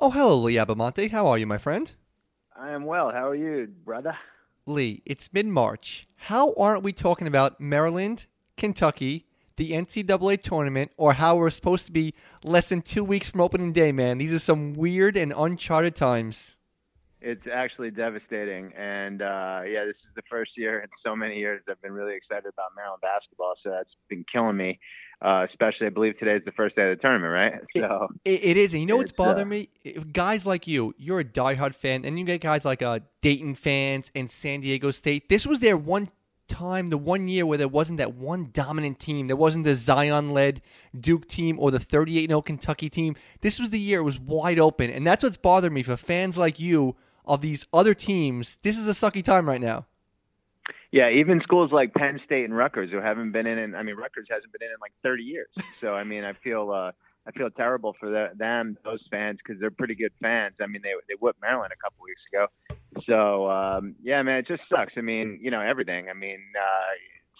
Oh, hello, Lee Abbamonte. How are you, my friend? I am well. How are you, brother? Lee, it's mid March. How aren't we talking about Maryland, Kentucky, the NCAA tournament, or how we're supposed to be less than two weeks from opening day, man? These are some weird and uncharted times. It's actually devastating. And uh, yeah, this is the first year in so many years I've been really excited about Maryland basketball. So that's been killing me. Uh, especially, I believe today is the first day of the tournament, right? So it, it is. And you know what's bothering uh, me? Guys like you, you're a diehard fan, and you get guys like uh, Dayton fans and San Diego State. This was their one time, the one year where there wasn't that one dominant team. There wasn't the Zion led Duke team or the 38 0 Kentucky team. This was the year it was wide open. And that's what's bothering me for fans like you of these other teams. This is a sucky time right now. Yeah, even schools like Penn State and Rutgers who haven't been in, and I mean, Rutgers hasn't been in in like 30 years. So I mean, I feel uh, I feel terrible for the, them, those fans, because they're pretty good fans. I mean, they they whipped Maryland a couple weeks ago. So um, yeah, man, it just sucks. I mean, you know, everything. I mean, uh,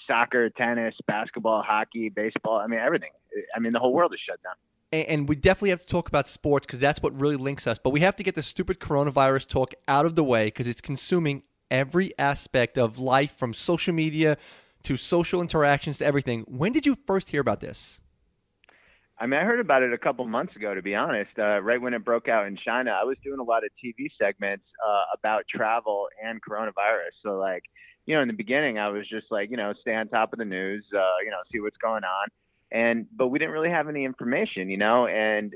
soccer, tennis, basketball, hockey, baseball. I mean, everything. I mean, the whole world is shut down and we definitely have to talk about sports because that's what really links us. But we have to get the stupid coronavirus talk out of the way because it's consuming every aspect of life from social media to social interactions to everything. When did you first hear about this? I mean, I heard about it a couple months ago, to be honest. Uh, right when it broke out in China, I was doing a lot of TV segments uh, about travel and coronavirus. So, like, you know, in the beginning, I was just like, you know, stay on top of the news, uh, you know, see what's going on. And but we didn't really have any information, you know, and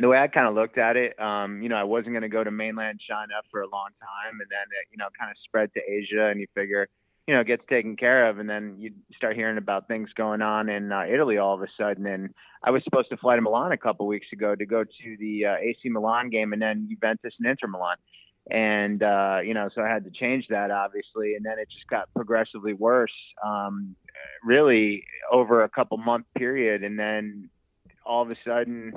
the way I kind of looked at it, um, you know, I wasn't going to go to mainland China for a long time, and then it, you know, kind of spread to Asia, and you figure, you know, it gets taken care of, and then you start hearing about things going on in uh, Italy all of a sudden. And I was supposed to fly to Milan a couple weeks ago to go to the uh, AC Milan game, and then Juventus and Inter Milan. And uh, you know, so I had to change that obviously, and then it just got progressively worse, um, really over a couple month period, and then all of a sudden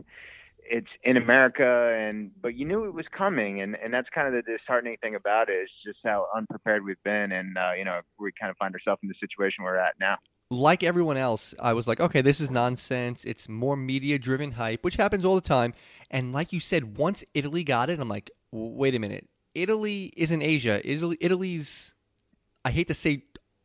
it's in America, and but you knew it was coming, and and that's kind of the disheartening thing about it is just how unprepared we've been, and uh, you know we kind of find ourselves in the situation we're at now. Like everyone else, I was like, okay, this is nonsense. It's more media-driven hype, which happens all the time. And like you said, once Italy got it, I'm like, wait a minute, Italy is in Asia. Italy, Italy's, I hate to say,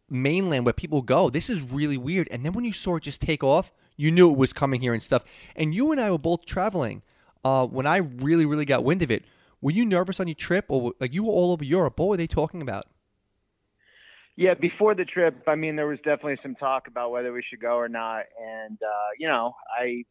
mainland where people go. This is really weird. And then when you saw it just take off you knew it was coming here and stuff. And you and I were both traveling uh, when I really, really got wind of it. Were you nervous on your trip, or like you were all over Europe? What were they talking about? Yeah, before the trip, I mean, there was definitely some talk about whether we should go or not. And uh, you know, I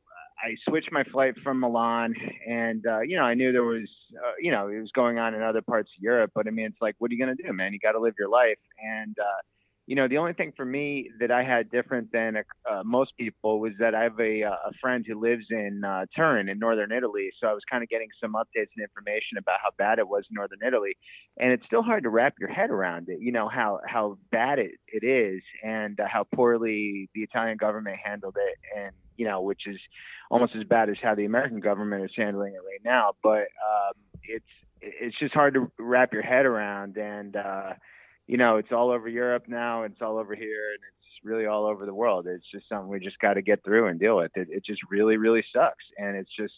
I switched my flight from Milan, and uh, you know, I knew there was, uh, you know, it was going on in other parts of Europe. But I mean, it's like, what are you gonna do, man? You got to live your life. And uh, you know, the only thing for me that I had different than uh, most people was that I have a, uh, a friend who lives in uh, Turin in northern Italy. So I was kind of getting some updates and information about how bad it was in northern Italy, and it's still hard to wrap your head around it. You know how how bad it, it is, and uh, how poorly the Italian government handled it, and you know, which is almost as bad as how the American government is handling it right now. But um, it's it's just hard to wrap your head around, and uh, you know, it's all over Europe now. It's all over here, and it's really all over the world. It's just something we just got to get through and deal with. It, it just really, really sucks, and it's just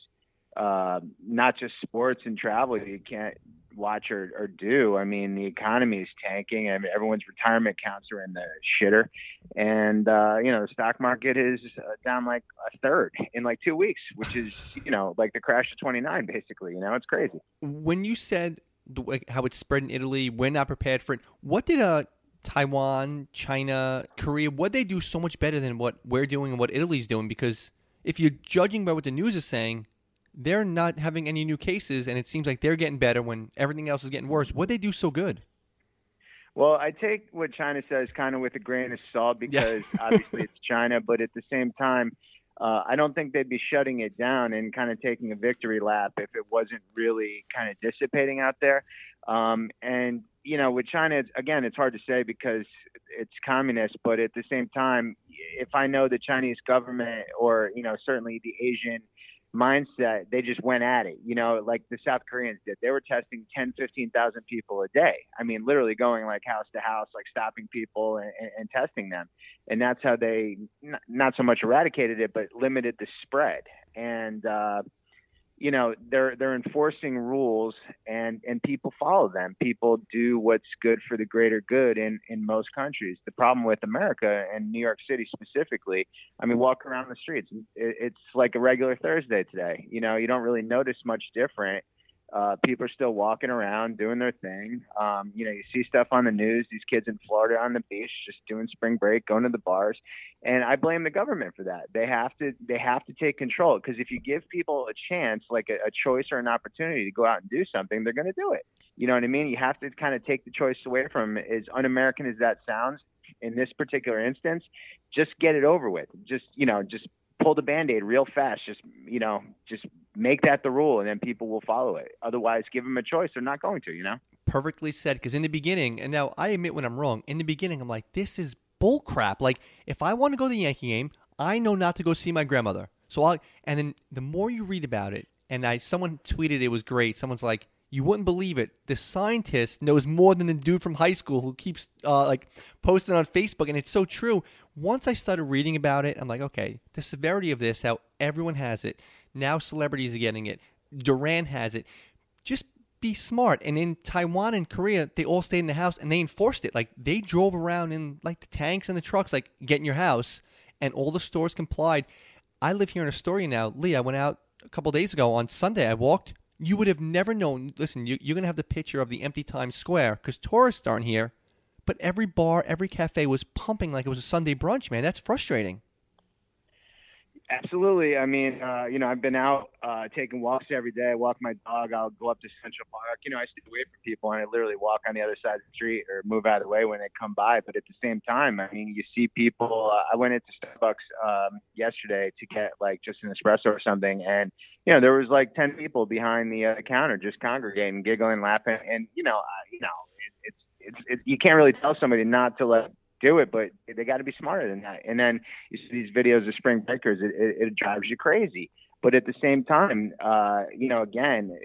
uh, not just sports and travel. You can't watch or, or do. I mean, the economy is tanking. Mean, everyone's retirement accounts are in the shitter, and uh, you know, the stock market is uh, down like a third in like two weeks, which is you know like the crash of '29, basically. You know, it's crazy. When you said the how it's spread in Italy. We're not prepared for it. What did uh, Taiwan, China, Korea, what they do so much better than what we're doing and what Italy's doing? Because if you're judging by what the news is saying, they're not having any new cases, and it seems like they're getting better when everything else is getting worse. What they do so good? Well, I take what China says kind of with a grain of salt because yeah. obviously it's China, but at the same time, uh, I don't think they'd be shutting it down and kind of taking a victory lap if it wasn't really kind of dissipating out there. Um, and you know, with China, again, it's hard to say because it's communist, but at the same time, if I know the Chinese government or you know certainly the Asian mindset, they just went at it. You know, like the South Koreans did. They were testing 10, 15,000 people a day. I mean, literally going like house to house, like stopping people and, and, testing them. And that's how they not, not so much eradicated it, but limited the spread. And, uh, you know they're they're enforcing rules and and people follow them. People do what's good for the greater good in in most countries. The problem with america and new york city specifically i mean walk around the streets. It's like a regular thursday today. You know you don't really notice much different uh, people are still walking around doing their thing. Um, you know, you see stuff on the news. These kids in Florida on the beach just doing spring break, going to the bars, and I blame the government for that. They have to they have to take control because if you give people a chance, like a, a choice or an opportunity to go out and do something, they're going to do it. You know what I mean? You have to kind of take the choice away from them. As un-American as that sounds, in this particular instance, just get it over with. Just you know, just pull the band-aid real fast. Just you know just make that the rule and then people will follow it. Otherwise give them a choice. They're not going to you know? Perfectly said because in the beginning and now i admit when i'm wrong in the beginning i'm like this is bull crap like if i want to go to the yankee game i know not to go see my grandmother. So i and then the more you read about it and i someone tweeted it was great. Someone's like you wouldn't believe it. The scientist knows more than the dude from high school who keeps uh, like posting on Facebook, and it's so true. Once I started reading about it, I'm like, okay, the severity of this, how everyone has it. Now celebrities are getting it. Durant has it. Just be smart. And in Taiwan and Korea, they all stayed in the house and they enforced it. Like they drove around in like the tanks and the trucks, like get in your house, and all the stores complied. I live here in Astoria now. Lee, I went out a couple days ago on Sunday. I walked you would have never known. Listen, you, are going to have the picture of the empty Times Square because tourists aren't here, but every bar, every cafe was pumping like it was a Sunday brunch, man. That's frustrating. Absolutely. I mean, uh, you know, I've been out uh, taking walks every day. I walk my dog. I'll go up to Central Park. You know, I stay away from people and I literally walk on the other side of the street or move out of the way when they come by. But at the same time, I mean, you see people. Uh, I went into Starbucks um, yesterday to get like just an espresso or something, and you know, there was like ten people behind the uh, counter just congregating, giggling, laughing, and you know, you know, it, it's it's it, you can't really tell somebody not to let do it, but they got to be smarter than that. And then you see these videos of spring breakers, it, it, it drives you crazy. But at the same time, uh, you know, again,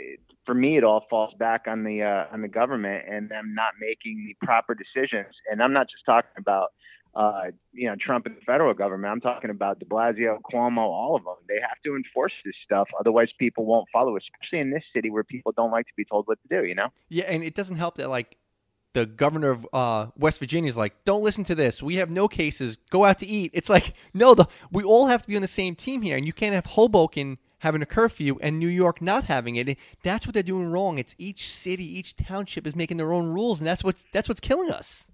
for me, it all falls back on the uh, on the government and them not making the proper decisions. And I'm not just talking about uh, you know Trump and the federal government. I'm talking about De Blasio, Cuomo, all of them. They have to enforce this stuff, otherwise people won't follow. Especially in this city where people don't like to be told what to do. You know? Yeah, and it doesn't help that like the governor of uh, West Virginia is like, "Don't listen to this. We have no cases. Go out to eat." It's like, no, the we all have to be on the same team here, and you can't have Hoboken having a curfew and New York not having it. That's what they're doing wrong. It's each city, each township is making their own rules, and that's what's that's what's killing us.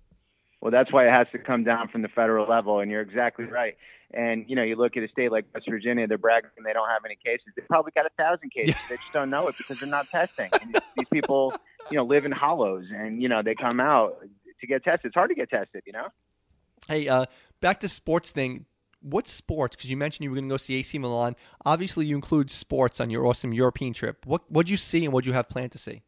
Well, that's why it has to come down from the federal level, and you're exactly right. And you know, you look at a state like West Virginia, they're bragging they don't have any cases. They probably got a thousand cases. Yeah. They just don't know it because they're not testing. And these people you know, live in hollows and, you know, they come out to get tested. It's hard to get tested, you know? Hey, uh, back to sports thing. What sports? Because you mentioned you were going to go see AC Milan. Obviously, you include sports on your awesome European trip. What what'd you see and what'd you have planned to see?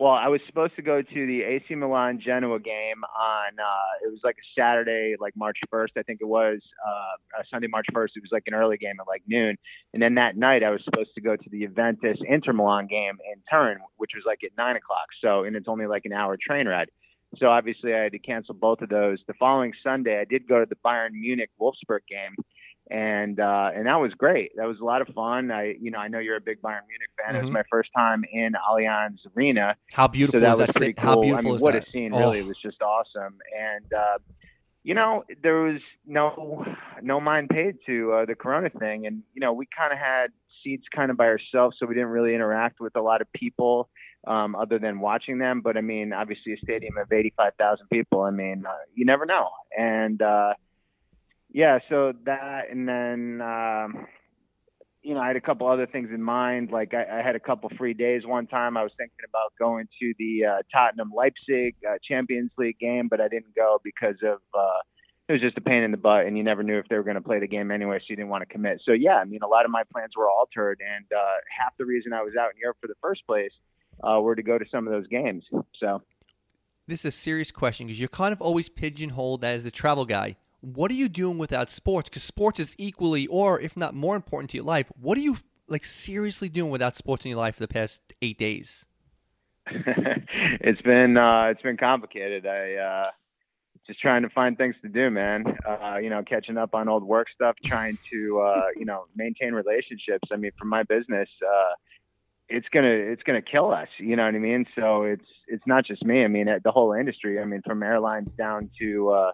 Well, I was supposed to go to the AC Milan Genoa game on uh, it was like a Saturday, like March 1st, I think it was, uh, Sunday, March 1st. It was like an early game at like noon, and then that night I was supposed to go to the Juventus Inter Milan game in Turin, which was like at nine o'clock. So, and it's only like an hour train ride. So obviously I had to cancel both of those. The following Sunday, I did go to the Bayern Munich Wolfsburg game and uh, and that was great. That was a lot of fun. I you know I know you're a big Bayern Munich fan. Mm-hmm. It was mm-hmm. my first time in Allianz Arena. How beautiful so that was was that pretty cool. How beautiful I mean, is what that? a scene! Oh. Really, it was just awesome. And uh, you know there was no no mind paid to uh, the Corona thing, and you know we kind of had seats kind of by ourselves, so we didn't really interact with a lot of people um, other than watching them. But I mean, obviously a stadium of 85,000 people. I mean, uh, you never know. And uh, yeah, so that, and then, um, you know, I had a couple other things in mind. Like I, I had a couple free days one time. I was thinking about going to the uh, Tottenham Leipzig uh, Champions League game, but I didn't go because of uh, it was just a pain in the butt, and you never knew if they were going to play the game anyway, so you didn't want to commit. So yeah, I mean, a lot of my plans were altered, and uh, half the reason I was out in Europe for the first place uh, were to go to some of those games. So this is a serious question because you're kind of always pigeonholed as the travel guy what are you doing without sports? Because sports is equally, or if not more important to your life. What are you like seriously doing without sports in your life for the past eight days? it's been uh, it's been complicated. I uh, just trying to find things to do, man. Uh, you know, catching up on old work stuff, trying to uh, you know maintain relationships. I mean, for my business, uh, it's gonna it's gonna kill us. You know what I mean? So it's it's not just me. I mean, the whole industry. I mean, from airlines down to uh,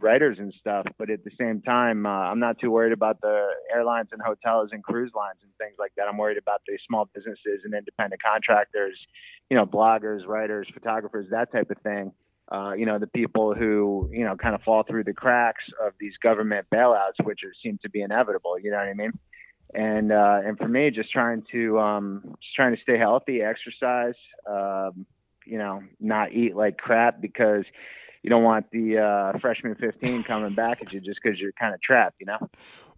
writers and stuff. But at the same time, uh, I'm not too worried about the airlines and hotels and cruise lines and things like that. I'm worried about the small businesses and independent contractors, you know, bloggers, writers, photographers, that type of thing uh, you know, the people who, you know, kind of fall through the cracks of these government bailouts, which are, seem to be inevitable. You know what I mean? And uh, and for me, just trying to um, just trying to stay healthy, exercise, um, you know, not eat like crap because you don't want the uh, freshman 15 coming back at you just because you're kind of trapped, you know.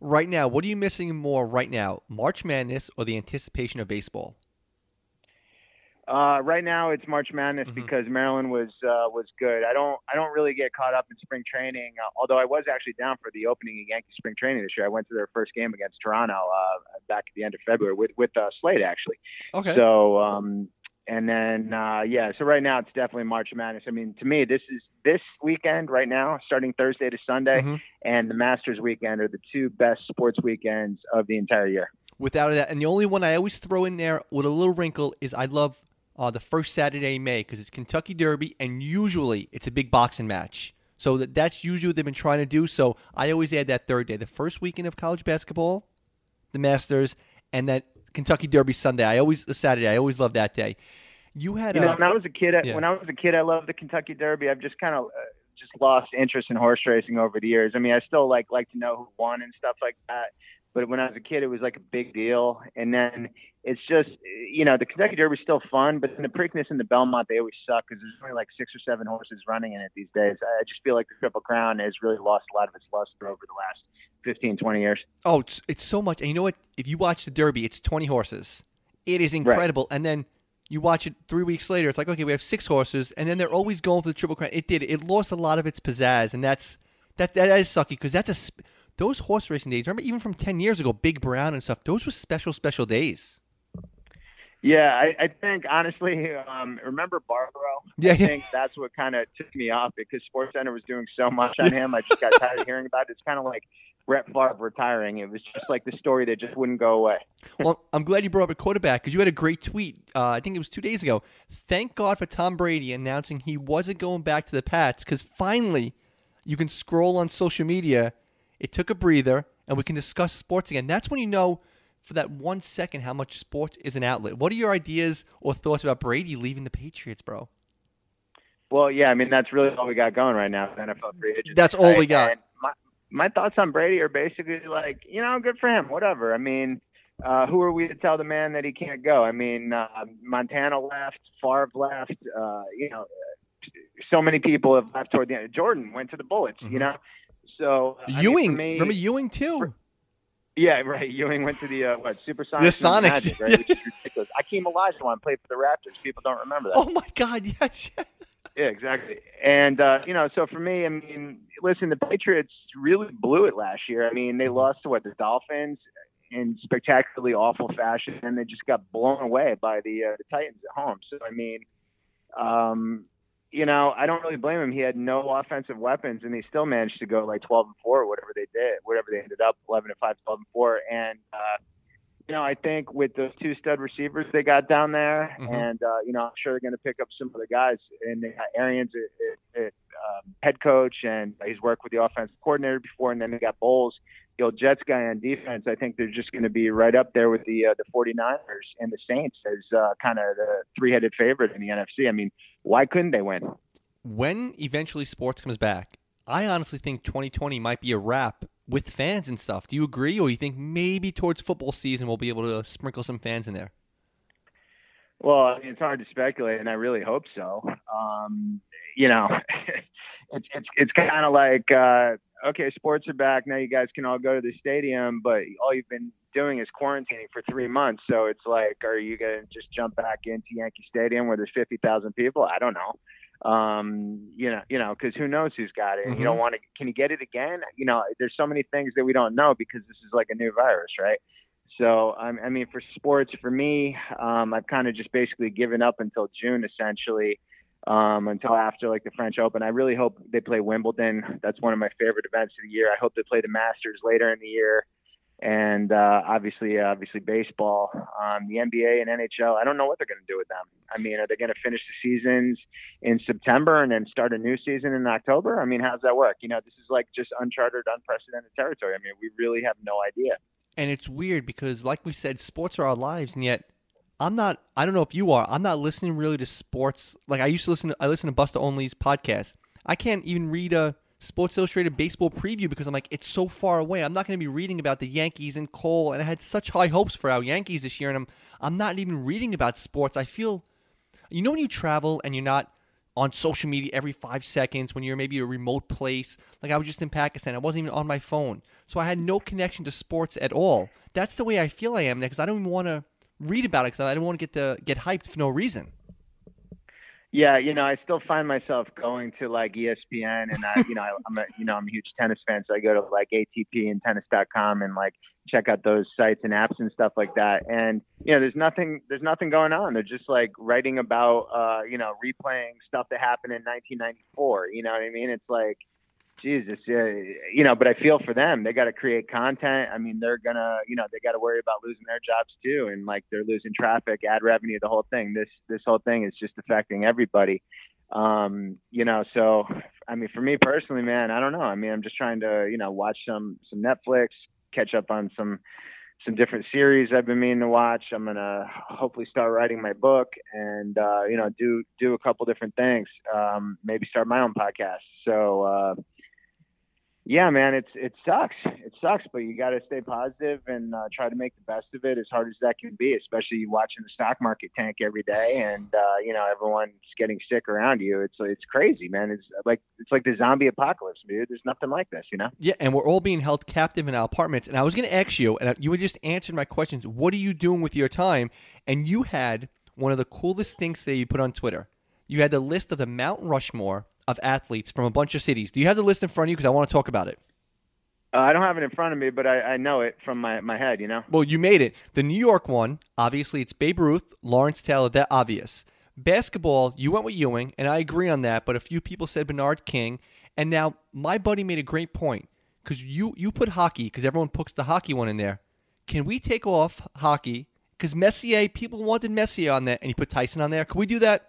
Right now, what are you missing more right now, March Madness or the anticipation of baseball? Uh, right now it's March Madness mm-hmm. because Maryland was uh, was good. I don't I don't really get caught up in spring training. Uh, although I was actually down for the opening of Yankee spring training this year. I went to their first game against Toronto uh, back at the end of February with with uh, Slade actually. Okay. So um, and then uh, yeah, so right now it's definitely March Madness. I mean, to me, this is this weekend right now, starting Thursday to Sunday, mm-hmm. and the Masters weekend are the two best sports weekends of the entire year. Without that, and the only one I always throw in there with a little wrinkle is I love uh, the first Saturday in May because it's Kentucky Derby, and usually it's a big boxing match. So that, that's usually what they've been trying to do. So I always add that third day, the first weekend of college basketball, the Masters, and that Kentucky Derby Sunday. I always Saturday. I always love that day. You had you know when I was a kid. Yeah. When I was a kid, I loved the Kentucky Derby. I've just kind of uh, just lost interest in horse racing over the years. I mean, I still like like to know who won and stuff like that but when I was a kid, it was like a big deal. And then it's just, you know, the Kentucky Derby is still fun, but in the Preakness and the Belmont, they always suck because there's only like six or seven horses running in it these days. I just feel like the Triple Crown has really lost a lot of its luster over the last 15, 20 years. Oh, it's, it's so much. And you know what? If you watch the Derby, it's 20 horses. It is incredible. Right. And then you watch it three weeks later, it's like, okay, we have six horses. And then they're always going for the Triple Crown. It did. It lost a lot of its pizzazz. And that's, that, that is sucky because that's a those horse racing days, remember even from 10 years ago, Big Brown and stuff, those were special, special days. Yeah, I, I think honestly, um, remember Barbaro? Yeah, I think that's what kind of took me off because Sports Center was doing so much on him. I just got tired of hearing about it. It's kind of like Brett Favre retiring. It was just like the story that just wouldn't go away. well, I'm glad you brought up a quarterback because you had a great tweet. Uh, I think it was two days ago. Thank God for Tom Brady announcing he wasn't going back to the Pats because finally you can scroll on social media it took a breather, and we can discuss sports again. That's when you know for that one second how much sports is an outlet. What are your ideas or thoughts about Brady leaving the Patriots, bro? Well, yeah, I mean that's really all we got going right now. NFL free agency. That's all we got. my my thoughts on Brady are basically like, you know, good for him. Whatever. I mean, uh, who are we to tell the man that he can't go? I mean, uh, Montana left, Favre left. Uh, you know, so many people have left toward the end. Jordan went to the Bullets. Mm-hmm. You know, so Ewing, I mean, me, remember Ewing too? For, yeah, right. Ewing went to the uh, what Supersonics, the Sonics, Magic, right? Which is ridiculous. Akeem Olajuwon played for the Raptors. People don't remember that. Oh my God, yes. yeah, exactly. And uh, you know, so for me, I mean, listen, the Patriots really blew it last year. I mean, they lost to what the Dolphins in spectacularly awful fashion, and they just got blown away by the uh, the Titans at home. So I mean, um, you know, I don't really blame him. He had no offensive weapons, and he still managed to go like 12 and four, whatever they did, whatever they ended up, 11 and five, 12 and four. And uh, you know, I think with those two stud receivers they got down there, mm-hmm. and uh, you know, I'm sure they're going to pick up some of the guys. And they got Arians, at, at, um, head coach, and he's worked with the offensive coordinator before, and then they got Bowles the old Jets guy on defense, I think they're just going to be right up there with the uh, the 49ers and the Saints as uh, kind of the three-headed favorite in the NFC. I mean, why couldn't they win? When eventually sports comes back, I honestly think 2020 might be a wrap with fans and stuff. Do you agree, or you think maybe towards football season we'll be able to sprinkle some fans in there? Well, I mean, it's hard to speculate, and I really hope so. Um, you know, it's it's it's kind of like uh, okay, sports are back now. You guys can all go to the stadium, but all you've been doing is quarantining for three months. So it's like, are you gonna just jump back into Yankee Stadium where there's fifty thousand people? I don't know. Um, you know, you know, because who knows who's got it? Mm-hmm. You don't want to. Can you get it again? You know, there's so many things that we don't know because this is like a new virus, right? So, I mean, for sports, for me, um, I've kind of just basically given up until June, essentially. um, until after like the French Open. I really hope they play Wimbledon. That's one of my favorite events of the year. I hope they play the Masters later in the year, and uh, obviously, obviously baseball, um, the NBA and NHL. I don't know what they're going to do with them. I mean, are they going to finish the seasons in September and then start a new season in October? I mean, how's that work? You know, this is like just uncharted, unprecedented territory. I mean, we really have no idea. And it's weird because, like we said, sports are our lives, and yet I'm not. I don't know if you are. I'm not listening really to sports. Like I used to listen. To, I listen to Buster Olney's podcast. I can't even read a Sports Illustrated baseball preview because I'm like, it's so far away. I'm not going to be reading about the Yankees and Cole. And I had such high hopes for our Yankees this year, and I'm I'm not even reading about sports. I feel, you know, when you travel and you're not on social media every five seconds when you're maybe a remote place. Like I was just in Pakistan, I wasn't even on my phone, so I had no connection to sports at all. That's the way I feel I am because I don't even want to read about it because I don't want to get the get hyped for no reason. Yeah, you know, I still find myself going to like ESPN, and I, you know, I'm a, you know, I'm a huge tennis fan, so I go to like ATP and Tennis.com and like check out those sites and apps and stuff like that. And you know, there's nothing, there's nothing going on. They're just like writing about, uh, you know, replaying stuff that happened in 1994. You know what I mean? It's like, Jesus, yeah, you know, but I feel for them. They got to create content. I mean, they're gonna, you know, they got to worry about losing their jobs too, and like they're losing traffic, ad revenue, the whole thing. This this whole thing is just affecting everybody. Um, you know, so I mean, for me personally, man, I don't know. I mean, I'm just trying to, you know, watch some some Netflix, catch up on some some different series I've been meaning to watch. I'm gonna hopefully start writing my book and uh, you know do do a couple different things. Um, maybe start my own podcast. So uh, yeah, man, it's it sucks. It sucks, but you got to stay positive and uh, try to make the best of it as hard as that can be. Especially watching the stock market tank every day, and uh, you know everyone's getting sick around you. It's it's crazy, man. It's like it's like the zombie apocalypse, dude. There's nothing like this, you know. Yeah, and we're all being held captive in our apartments. And I was going to ask you, and you had just answered my questions. What are you doing with your time? And you had one of the coolest things that you put on Twitter. You had the list of the Mount Rushmore of athletes from a bunch of cities. Do you have the list in front of you? Because I want to talk about it. Uh, I don't have it in front of me, but I, I know it from my, my head, you know? Well, you made it. The New York one, obviously, it's Babe Ruth, Lawrence Taylor, that obvious. Basketball, you went with Ewing, and I agree on that, but a few people said Bernard King. And now my buddy made a great point because you, you put hockey, because everyone puts the hockey one in there. Can we take off hockey? Because Messier, people wanted Messier on there, and you put Tyson on there. Can we do that?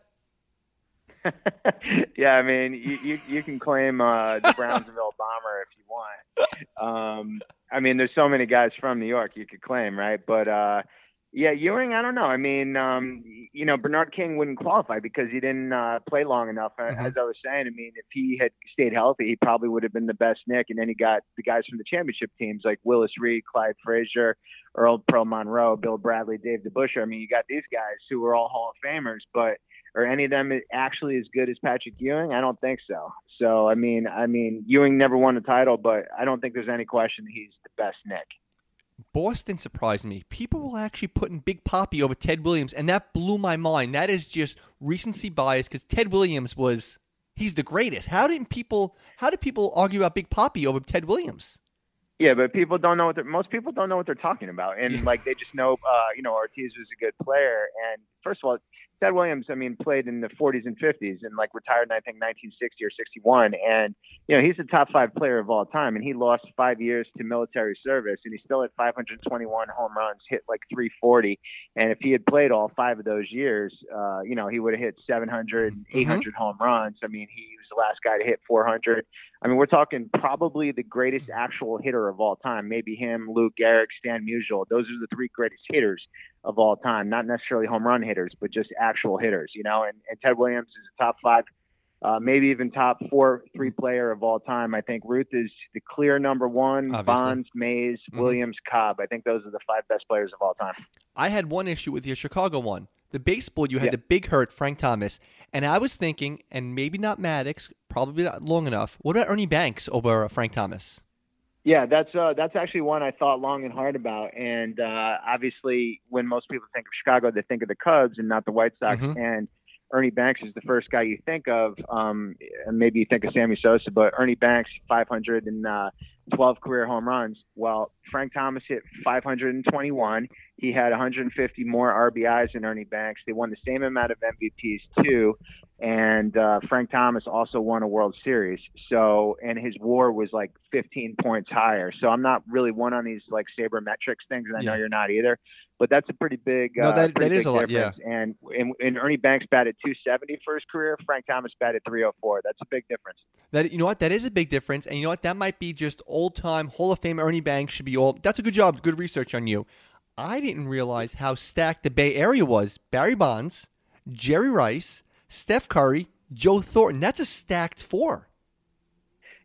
yeah, I mean, you, you, you can claim uh, the Brownsville bomber if you want. Um, I mean, there's so many guys from New York you could claim, right? But uh, yeah, Ewing, I don't know. I mean, um, you know, Bernard King wouldn't qualify because he didn't uh, play long enough. Mm-hmm. As I was saying, I mean, if he had stayed healthy, he probably would have been the best Knick. And then he got the guys from the championship teams like Willis Reed, Clyde Frazier, Earl Pearl Monroe, Bill Bradley, Dave DeBusschere. I mean, you got these guys who were all Hall of Famers, but – are any of them actually as good as Patrick Ewing? I don't think so. So I mean, I mean, Ewing never won a title, but I don't think there's any question he's the best Knick. Boston surprised me. People were actually putting Big Papi over Ted Williams, and that blew my mind. That is just recency bias because Ted Williams was he's the greatest. How didn't people? How did people argue about Big Papi over Ted Williams? Yeah, but people don't know what they're, most people don't know what they're talking about, and like they just know, uh, you know, Ortiz was a good player, and first of all, Ted Williams, I mean, played in the 40s and 50s and like retired in I think 1960 or 61, and you know he's a top five player of all time, and he lost five years to military service, and he still had 521 home runs, hit like 340, and if he had played all five of those years, uh, you know he would have hit 700, 800 mm-hmm. home runs. I mean, he the last guy to hit 400. I mean, we're talking probably the greatest actual hitter of all time. Maybe him, Lou Gehrig, Stan Musial. Those are the three greatest hitters of all time. Not necessarily home run hitters, but just actual hitters. You know, and, and Ted Williams is a top five, uh, maybe even top four, three player of all time. I think Ruth is the clear number one. Obviously. Bonds, Mays, mm-hmm. Williams, Cobb. I think those are the five best players of all time. I had one issue with your Chicago one. The baseball, you had yeah. the big hurt, Frank Thomas. And I was thinking, and maybe not Maddux, probably not long enough. What about Ernie Banks over Frank Thomas? Yeah, that's uh, that's actually one I thought long and hard about. And uh, obviously, when most people think of Chicago, they think of the Cubs and not the White Sox. Mm-hmm. And Ernie Banks is the first guy you think of. Um, and maybe you think of Sammy Sosa, but Ernie Banks, 500 and uh, 12 career home runs. Well, Frank Thomas hit 521. He had 150 more RBIs than Ernie Banks. They won the same amount of MVPs too, and uh, Frank Thomas also won a World Series. So, and his WAR was like 15 points higher. So, I'm not really one on these like sabermetrics things, and I know Yeah. you're not either. But that's a pretty big. No, uh, that- pretty that is a lot, yeah. And, and and Ernie Banks batted 270 for his career. Frank Thomas batted 304. That's a big difference. That you know what? That is a big difference, and you know what? That might be just old time Hall of Fame Ernie Banks should be all. That's a good job, good research on you. I didn't realize how stacked the Bay Area was. Barry Bonds, Jerry Rice, Steph Curry, Joe Thornton. That's a stacked four.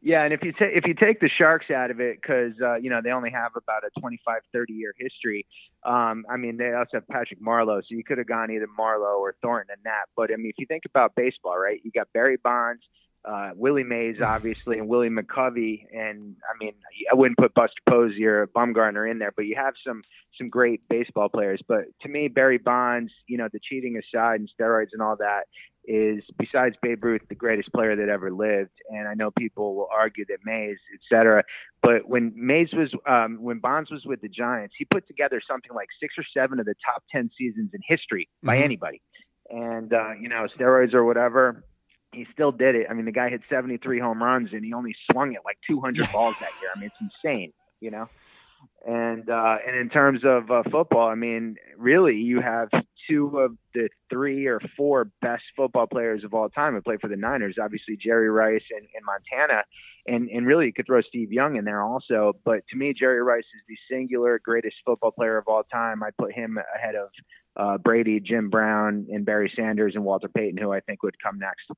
Yeah, and if you ta- if you take the Sharks out of it, because uh, you know they only have about a 25, 30 year history. Um, I mean, they also have Patrick Marleau, so you could have gone either Marleau or Thornton in that. But I mean, if you think about baseball, right? You got Barry Bonds, uh, Willie Mays, obviously, and Willie McCovey, and I mean, I wouldn't put Buster Posey or Bumgarner in there, but you have some some great baseball players. But to me, Barry Bonds, you know, the cheating aside and steroids and all that, is besides Babe Ruth the greatest player that ever lived, and I know people will argue that Mays, et cetera. But when Mays was, um, when Bonds was with the Giants, he put together something like six or seven of the top ten seasons in history by Mhm. anybody. And uh, you know, steroids or whatever, he still did it. I mean, the guy hit 73 home runs, and he only swung it like 200 balls that year. I mean, it's insane, you know. And uh, and in terms of uh, football, I mean, really, you have two of the three or four best football players of all time who played for the Niners. Obviously, Jerry Rice and, and Montana, and and really, you could throw Steve Young in there also. But to me, Jerry Rice is the singular greatest football player of all time. I put him ahead of uh, Brady, Jim Brown, and Barry Sanders and Walter Payton, who I think would come next.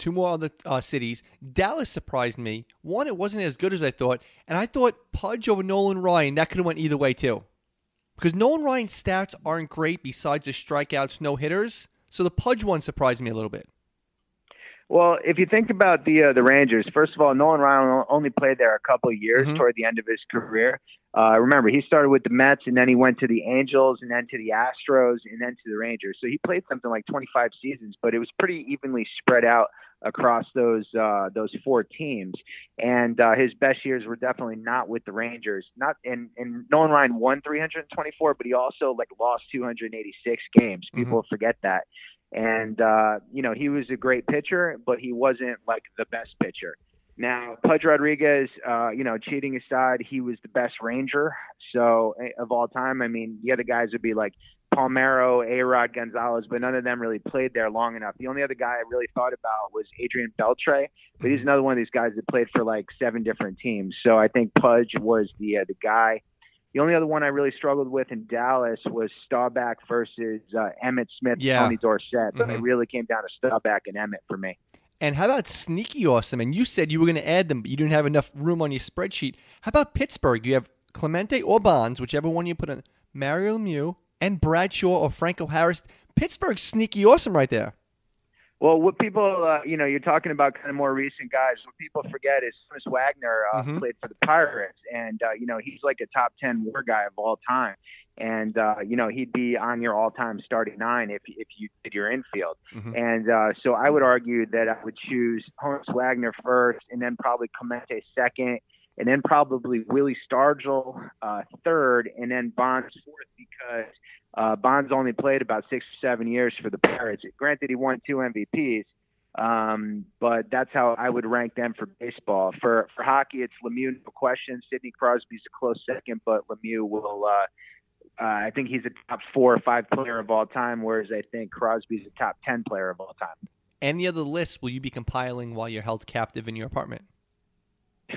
Two more other uh, cities. Dallas surprised me. One, it wasn't as good as I thought, and I thought Pudge over Nolan Ryan. That could have went either way too, because Nolan Ryan's stats aren't great besides the strikeouts, no hitters. So the Pudge one surprised me a little bit. Well, if you think about the uh, the Rangers, first of all, Nolan Ryan only played there a couple of years Mhm. toward the end of his career. Uh, remember, he started with the Mets, and then he went to the Angels, and then to the Astros, and then to the Rangers. So he played something like 25 seasons, but it was pretty evenly spread out across those uh, those four teams. And uh, his best years were definitely not with the Rangers. Not and and Nolan Ryan won 324, but he also like lost 286 games. People forget that. And uh, you know, he was a great pitcher, but he wasn't like the best pitcher. Now, Pudge Rodriguez, uh, you know, cheating aside, he was the best Ranger. So eh, of all time, I mean, the other guys would be like Palmeiro, A Rod, Gonzalez, but none of them really played there long enough. The only other guy I really thought about was Adrian Beltre, but he's another one of these guys that played for like seven different teams. So I think Pudge was the uh, the guy. The only other one I really struggled with in Dallas was Staubach versus uh, Emmitt Smith, Yeah. Tony Dorsett, but it Mhm. really came down to Staubach and Emmitt for me. And how about sneaky awesome? And you said you were going to add them, but you didn't have enough room on your spreadsheet. How about Pittsburgh? You have Clemente or Bonds, whichever one you put in. Mario Lemieux and Bradshaw or Franco Harris. Pittsburgh's sneaky awesome right there. Well, what people, uh, you know, you're talking about kind of more recent guys. What people forget is Honus Wagner uh, Mhm. played for the Pirates, and uh, you know he's like a top ten WAR guy of all time. And uh, you know he'd be on your all-time starting nine if if you did your infield. Mhm. And uh, so I would argue that I would choose Honus Wagner first, and then probably Clemente second, and then probably Willie Stargell uh, third, and then Bonds fourth because uh, Bonds only played about six or seven years for the Pirates. Granted, he won two MVPs, um, but that's how I would rank them for baseball. For for hockey, it's Lemieux, no question. Sidney Crosby's a close second, but Lemieux will. Uh, uh, I think he's a top four or five player of all time, whereas I think Crosby's a top ten player of all time. Any other lists will you be compiling while you're held captive in your apartment?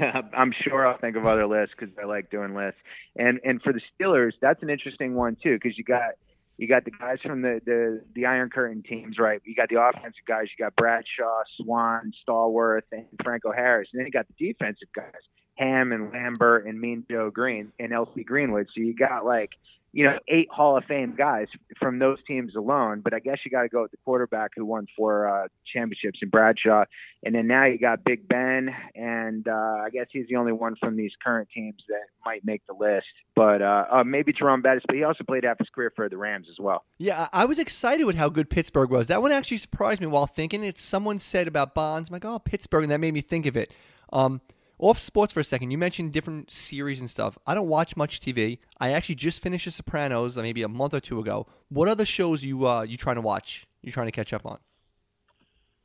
I'm sure I'll think of other lists because I like doing lists. And and for the Steelers, that's an interesting one too because you got you got the guys from the, the the Iron Curtain teams, right? You got the offensive guys. You got Bradshaw, Swann, Stallworth, and Franco Harris. And then you got the defensive guys, Ham and Lambert and Mean Joe Greene and L.C. Greenwood. So you got like you know eight Hall of Fame guys from those teams alone. But I guess you got to go with the quarterback who won four uh, championships in Bradshaw. And then now you got Big Ben, and uh, I guess he's the only one from these current teams that might make the list. But uh, uh, maybe Jerome Bettis, but he also played half his career for the Rams as well. Yeah, I was excited with how good Pittsburgh was. That one actually surprised me while thinking it. Someone said about Bonds, I'm like, oh, Pittsburgh, and that made me think of it. Um, Off sports for a second. You mentioned different series and stuff. I don't watch much TV. I actually just finished The Sopranos uh, maybe a month or two ago. What other shows you uh, you trying to watch? You trying to catch up on?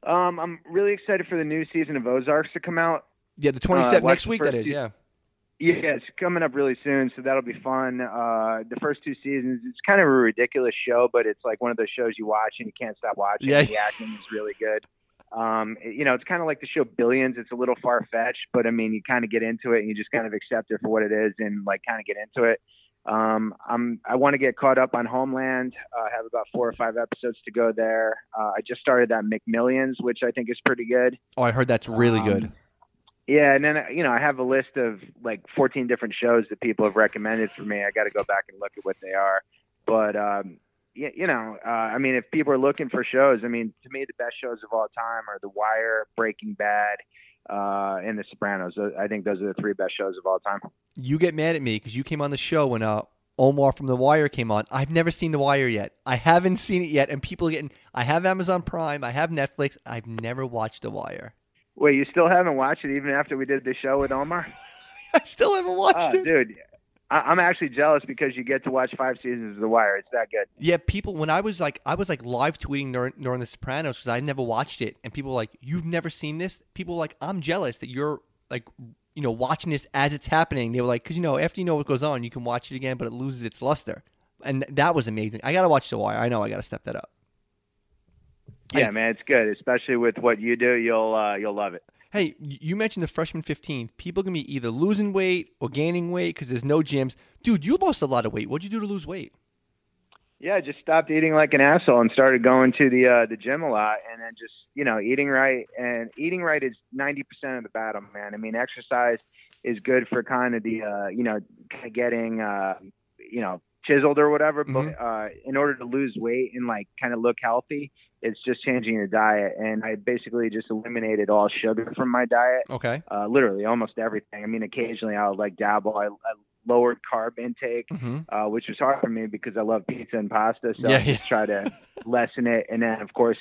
Um, I'm really excited for the new season of Ozarks to come out. Yeah, the 27th Uh, next week. That is. two- Yeah. Yeah, it's coming up really soon, so that'll be fun. Uh, the first two seasons, it's kind of a ridiculous show, but it's like one of those shows you watch and you can't stop watching. Yeah. The acting is really good. Um, you know, it's kind of like the show Billions. It's a little far fetched, but I mean, you kind of get into it and you just kind of accept it for what it is and like kind of get into it. Um, I'm I want to get caught up on Homeland. Uh, I have about four or five episodes to go there. Uh, I just started that McMillions, which I think is pretty good. Oh, I heard that's really Um, good. Yeah, and then you know I have a list of like 14 different shows that people have recommended for me. I got to go back and look at what they are. But um, you know, uh, I mean, if people are looking for shows, I mean, to me the best shows of all time are The Wire, Breaking Bad, uh, and The Sopranos. I think those are the three best shows of all time. You get mad at me because you came on the show when uh, Omar from The Wire came on. I've never seen The Wire yet. I haven't seen it yet, and people are getting. I have Amazon Prime. I have Netflix. I've never watched The Wire. Wait, you still haven't watched it even after we did the show with Omar? I still haven't watched Oh, it. dude, I- I'm actually jealous because you get to watch five seasons of The Wire. It's that good. Yeah, people. When I was like, I was like live tweeting during, during The Sopranos because I never watched it, and people were like, "You've never seen this?" People were like, "I'm jealous that you're like, you know, watching this as it's happening." They were like, "Because you know, after you know what goes on, you can watch it again, but it loses its luster." And that was amazing. I gotta watch The Wire. I know I gotta step that up. Yeah, man, it's good, especially with what you do. You'll uh, you'll love it. Hey, you mentioned the freshman 15th. People can be either losing weight or gaining weight because there's no gyms. Dude, you lost a lot of weight. What'd you do to lose weight? Yeah, I just stopped eating like an asshole and started going to the uh, the gym a lot, and then just you know eating right. And eating right is ninety percent of the battle, man. I mean, exercise is good for kind of the uh, you know kind of getting uh, you know chiseled or whatever. Mhm. But uh, in order to lose weight and like kind of look healthy, it's just changing your diet. And I basically just eliminated all sugar from my diet. Okay. Uh, literally almost everything. I mean, occasionally I'll like dabble. I, I lowered carb intake Mm-hmm. uh, which was hard for me because I love pizza and pasta. So Yeah, I yeah. try to lessen it, and then of course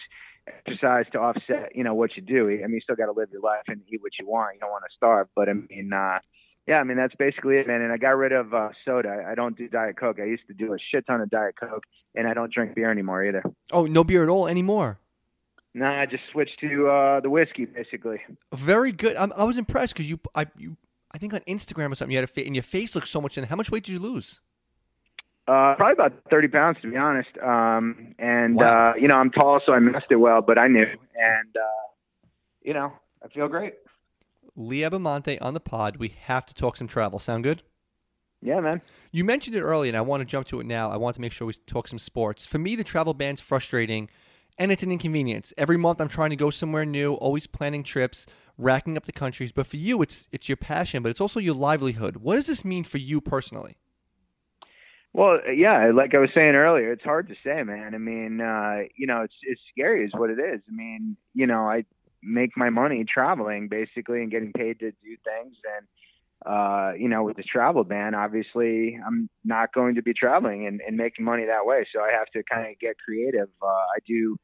exercise to offset, you know, what you do. I mean, you still got to live your life and eat what you want. You don't want to starve, but I mean, uh, yeah, I mean that's basically it, man. And I got rid of uh, soda. I don't do diet coke. I used to do a shit ton of diet coke, and I don't drink beer anymore either. Oh, no beer at all anymore. Nah, I just switched to uh, the whiskey basically. Very good. I'm, I was impressed because you, I, you, I think on Instagram or something, you had a fa- and your face looks so much. thinner. how much weight did you lose? Uh, probably about 30 pounds to be honest. Um, and, Wow. uh, you know, I'm tall, so I messed it well, but I knew. And, uh, you know, I feel great. Lee Abbamonte on the pod. We have to talk some travel. Sound good? Yeah, man. You mentioned it earlier, and I want to jump to it now. I want to make sure we talk some sports. For me, the travel ban's frustrating, and it's an inconvenience. Every month, I'm trying to go somewhere new, always planning trips, racking up the countries. But for you, it's it's your passion, but it's also your livelihood. What does this mean for you personally? Well, yeah, like I was saying earlier, it's hard to say, man. I mean, uh, you know, it's it's scary, is what it is. I mean, you know, I make my money traveling basically and getting paid to do things, and uh, you know, with the travel ban, obviously, I'm not going to be traveling and, and making money that way. So I have to kind of get creative. Uh, I do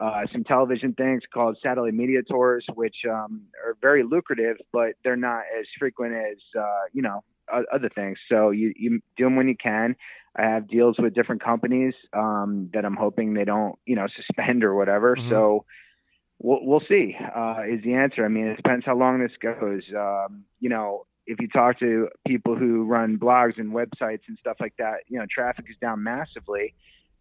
uh, some television things called satellite media tours, which um, are very lucrative, but they're not as frequent as uh, you know other things. So you you do them when you can. I have deals with different companies um, that I'm hoping they don't you know suspend or whatever. Mhm. So we'll we'll see. Uh, is the answer? I mean, it depends how long this goes. Um, you know. If you talk to people who run blogs and websites and stuff like that, you know, traffic is down massively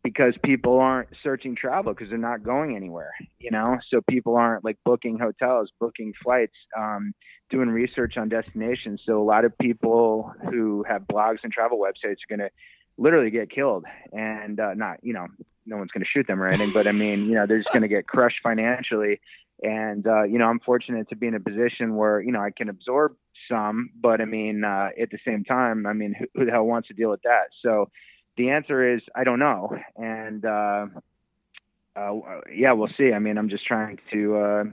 because people aren't searching travel because they're not going anywhere, you know? So people aren't like booking hotels, booking flights, um, doing research on destinations. So a lot of people who have blogs and travel websites are going to literally get killed and uh, not, you know, no one's going to shoot them or anything, but I mean, you know, they're just going to get crushed financially. And, uh, you know, I'm fortunate to be in a position where, you know, I can absorb some, but I mean, uh, at the same time, I mean, who, who the hell wants to deal with that? So, the answer is I don't know, and uh, uh, yeah, we'll see. I mean, I'm just trying to uh,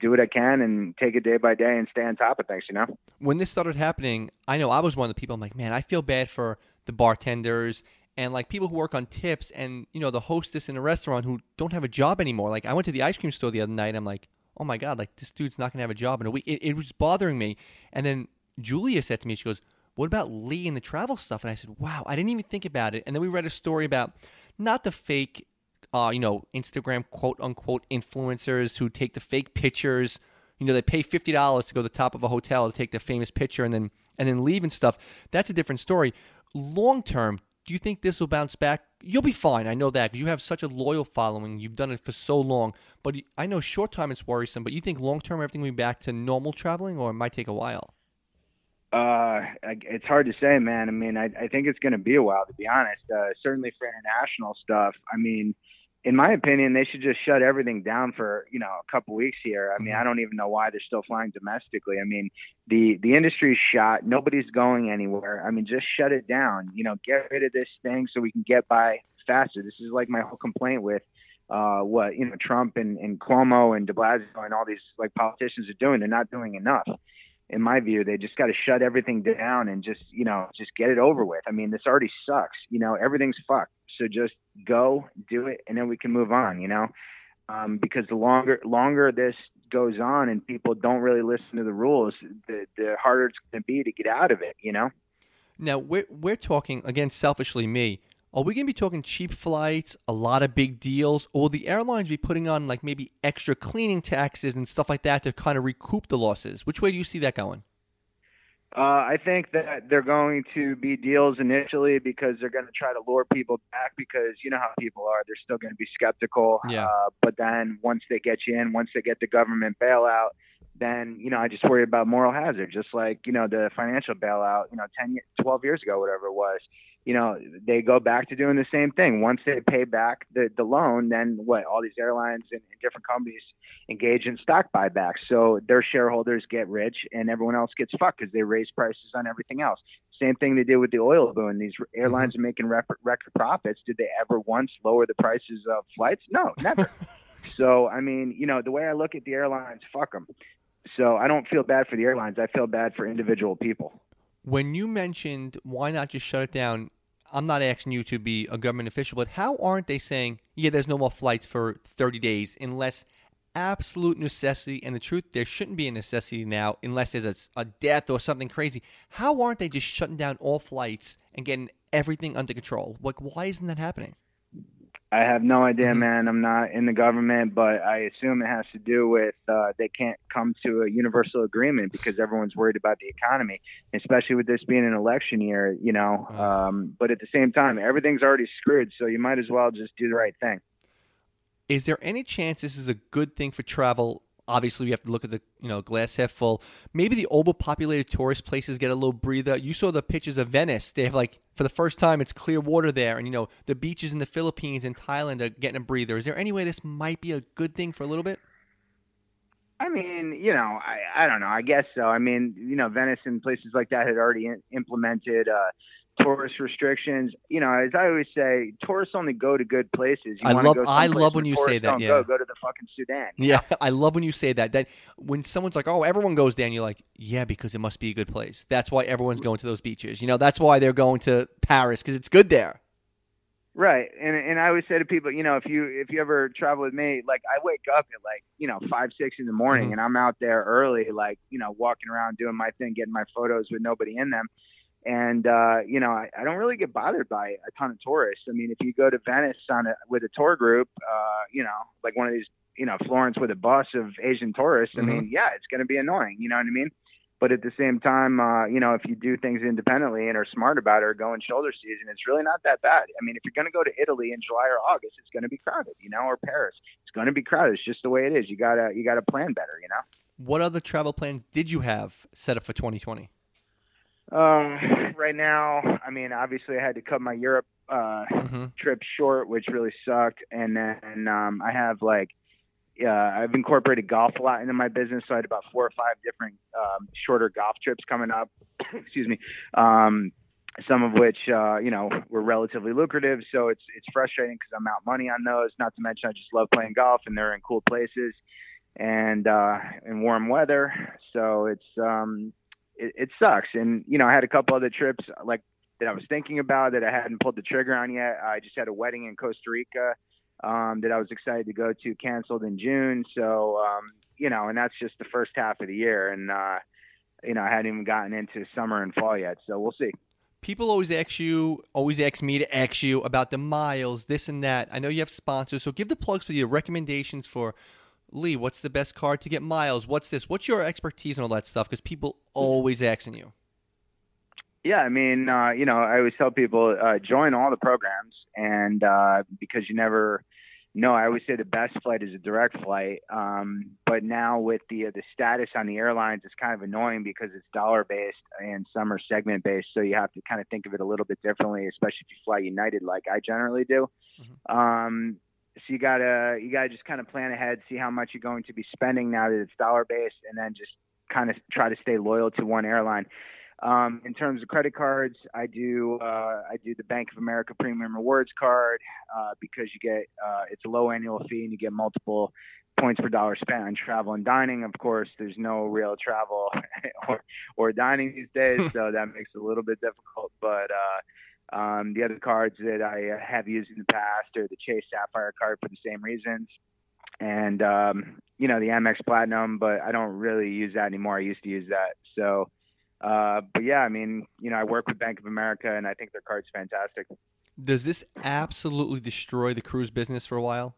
do what I can and take it day by day and stay on top of things. You know. When this started happening, I know I was one of the people. I'm like, man, I feel bad for the bartenders and like people who work on tips and you know the hostess in a restaurant who don't have a job anymore. Like I went to the ice cream store the other night. I'm like, oh my god, like this dude's not gonna have a job in a week. It, it was bothering me. And then Julia said to me, she goes, "What about Lee and the travel stuff?" And I said, "Wow, I didn't even think about it." And then we read a story about not the fake, uh, you know, Instagram quote unquote influencers who take the fake pictures. You know, they pay fifty dollars to go to the top of a hotel to take the famous picture and then and then leave and stuff. That's a different story. Long term, do you think this will bounce back? You'll be fine. I know that because you have such a loyal following. You've done it for so long. But I know short time it's worrisome. But you think long term everything will be back to normal traveling, or it might take a while? Uh, it's hard to say, man. I mean, I, I think it's going to be a while, to be honest. Uh, certainly for international stuff. I mean, in my opinion, they should just shut everything down for you know a couple weeks here. I mean, I mm-hmm. don't even know why they're still flying domestically. I mean, the the industry's shot. Nobody's going anywhere. I mean, just shut it down. You know, get rid of this thing so we can get by faster. This is like my whole complaint with uh, what you know Trump and, and Cuomo and De Blasio and all these like politicians are doing. They're not doing enough. In my view, they just got to shut everything down and just you know just get it over with. I mean, this already sucks. You know, everything's fucked. So just go do it, and then we can move on. You know, um, because the longer longer this goes on and people don't really listen to the rules, the the harder it's going to be to get out of it. You know. Now we're we're talking again selfishly me. Are we going to be talking cheap flights, a lot of big deals, or will the airlines be putting on like maybe extra cleaning taxes and stuff like that to kind of recoup the losses? Which way do you see that going? Uh, I think that they're going to be deals initially because they're going to try to lure people back because you know how people are. They're still going to be skeptical. Yeah. Uh, but then once they get you in, once they get the government bailout, then you know I just worry about moral hazard, just like you know the financial bailout, you know, 10, 12 years ago, whatever it was you know, they go back to doing the same thing. Once they pay back the, the loan, then what? All these airlines and, and different companies engage in stock buybacks. So their shareholders get rich and everyone else gets fucked because they raise prices on everything else. Same thing they did with the oil boom. These airlines mm-hmm. are making record, record profits. Did they ever once lower the prices of flights? No, never. so, I mean, you know, the way I look at the airlines, fuck them. So I don't feel bad for the airlines. I feel bad for individual people when you mentioned why not just shut it down, I'm not asking you to be a government official, but how aren't they saying, yeah, there's no more flights for 30 days unless absolute necessity? And the truth, there shouldn't be a necessity now unless there's a, a death or something crazy. How aren't they just shutting down all flights and getting everything under control? Like, why isn't that happening? I have no idea, mm-hmm. man. I'm not in the government, but I assume it has to do with uh, they can't come to a universal agreement because everyone's worried about the economy, especially with this being an election year, you know. Um, but at the same time, everything's already screwed, so you might as well just do the right thing. Is there any chance this is a good thing for travel obviously we have to look at the you know glass half full. Maybe the overpopulated tourist places get a little breather. You saw the pictures of Venice. They have like for the first time it's clear water there, and you know the beaches in the Philippines and Thailand are getting a breather. Is there any way this might be a good thing for a little bit? I mean, you know, I I don't know. I guess so. I mean, you know, Venice and places like that had already in, implemented. Uh, tourist restrictions. You know, as I always say, tourists only go to good places. You I love I love when you say that. Yeah, go, go to the fucking Sudan. Yeah, I love when you say that. That when someone's like, "Oh, everyone goes there," and you're like, "Yeah, because it must be a good place." That's why everyone's going to those beaches. You know, that's why they're going to Paris because it's good there. Right, and and I always say to people, you know, if you if you ever travel with me, like I wake up at like you know five six in the morning, mm-hmm. and I'm out there early, like you know walking around doing my thing, getting my photos with nobody in them and uh, you know, I, I don't really get bothered by a ton of tourists. I mean, if you go to Venice on a, with a tour group, uh, you know, like one of these, you know, Florence with a bus of Asian tourists, mm-hmm. I mean, yeah, it's going to be annoying. You know what I mean? But at the same time, uh, you know, if you do things independently and are smart about it or go in shoulder season, it's really not that bad. I mean, if you're going to go to Italy in July or August, it's going to be crowded, you know, or Paris. It's going to be crowded. It's just the way it is. You gotta you gotta plan better, you know. What other travel plans did you have set up for 2020? Um, right now, I mean, obviously, I had to cut my Europe uh, mm-hmm. trip short, which really sucked. And then um, I have like, uh, I've incorporated golf a lot into my business, so I had about four or five different um, shorter golf trips coming up. Excuse me. Um, some of which, uh, you know, were relatively lucrative. So it's it's frustrating because I'm out money on those. Not to mention, I just love playing golf, and they're in cool places and uh, in warm weather. So it's um, it, it sucks. And you know, I had a couple other trips like that I was thinking about that I hadn't pulled the trigger on yet. I just had a wedding in Costa Rica um, that I was excited to go to, canceled in June. So um, you know, and that's just the first half of the year, and uh, you know, I hadn't even gotten into summer and fall yet, so we'll see. People always ask you, always ask me to ask you about the miles, this and that. I know you have sponsors, so give the plugs for your recommendations for Lee. What's the best card to get miles? What's this? What's your expertise and all that stuff? Because people always asking you. Yeah, I mean, uh, you know, I always tell people uh, join all the programs, and uh, because you never know, I always say the best flight is a direct flight. Um, but now with the uh, the status on the airlines, it's kind of annoying because it's dollar based and some are segment based, so you have to kind of think of it a little bit differently, especially if you fly United like I generally do. Mm-hmm. Um, so you gotta you gotta just kind of plan ahead, see how much you're going to be spending now that it's dollar based, and then just kind of try to stay loyal to one airline. Um, in terms of credit cards, I do uh, I do the Bank of America Premium Rewards card uh, because you get uh, it's a low annual fee and you get multiple points per dollar spent on travel and dining. Of course, there's no real travel or, or dining these days, so that makes it a little bit difficult. But uh, um, the other cards that I have used in the past are the Chase Sapphire card for the same reasons, and um, you know the Amex Platinum, but I don't really use that anymore. I used to use that, so. Uh, but yeah, I mean, you know, I work with Bank of America, and I think their card's fantastic. Does this absolutely destroy the cruise business for a while?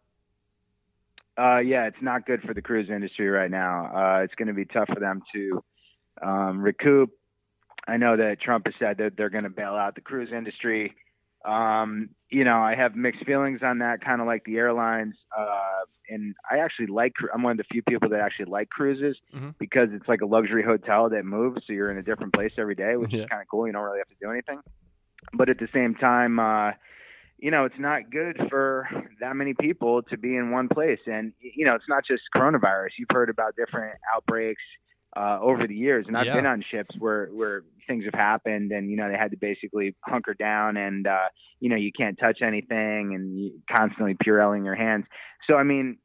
Uh, yeah, it's not good for the cruise industry right now. Uh, it's going to be tough for them to um, recoup. I know that Trump has said that they're going to bail out the cruise industry. Um, you know, I have mixed feelings on that, kind of like the airlines. Uh, and I actually like. I'm one of the few people that actually like cruises mm-hmm. because it's like a luxury hotel that moves, so you're in a different place every day, which yeah. is kind of cool. You don't really have to do anything. But at the same time, uh, you know, it's not good for that many people to be in one place. And you know, it's not just coronavirus. You've heard about different outbreaks uh, over the years, and I've yeah. been on ships where where things have happened, and you know they had to basically hunker down, and uh, you know you can't touch anything, and you constantly Purelling your hands. So I mean,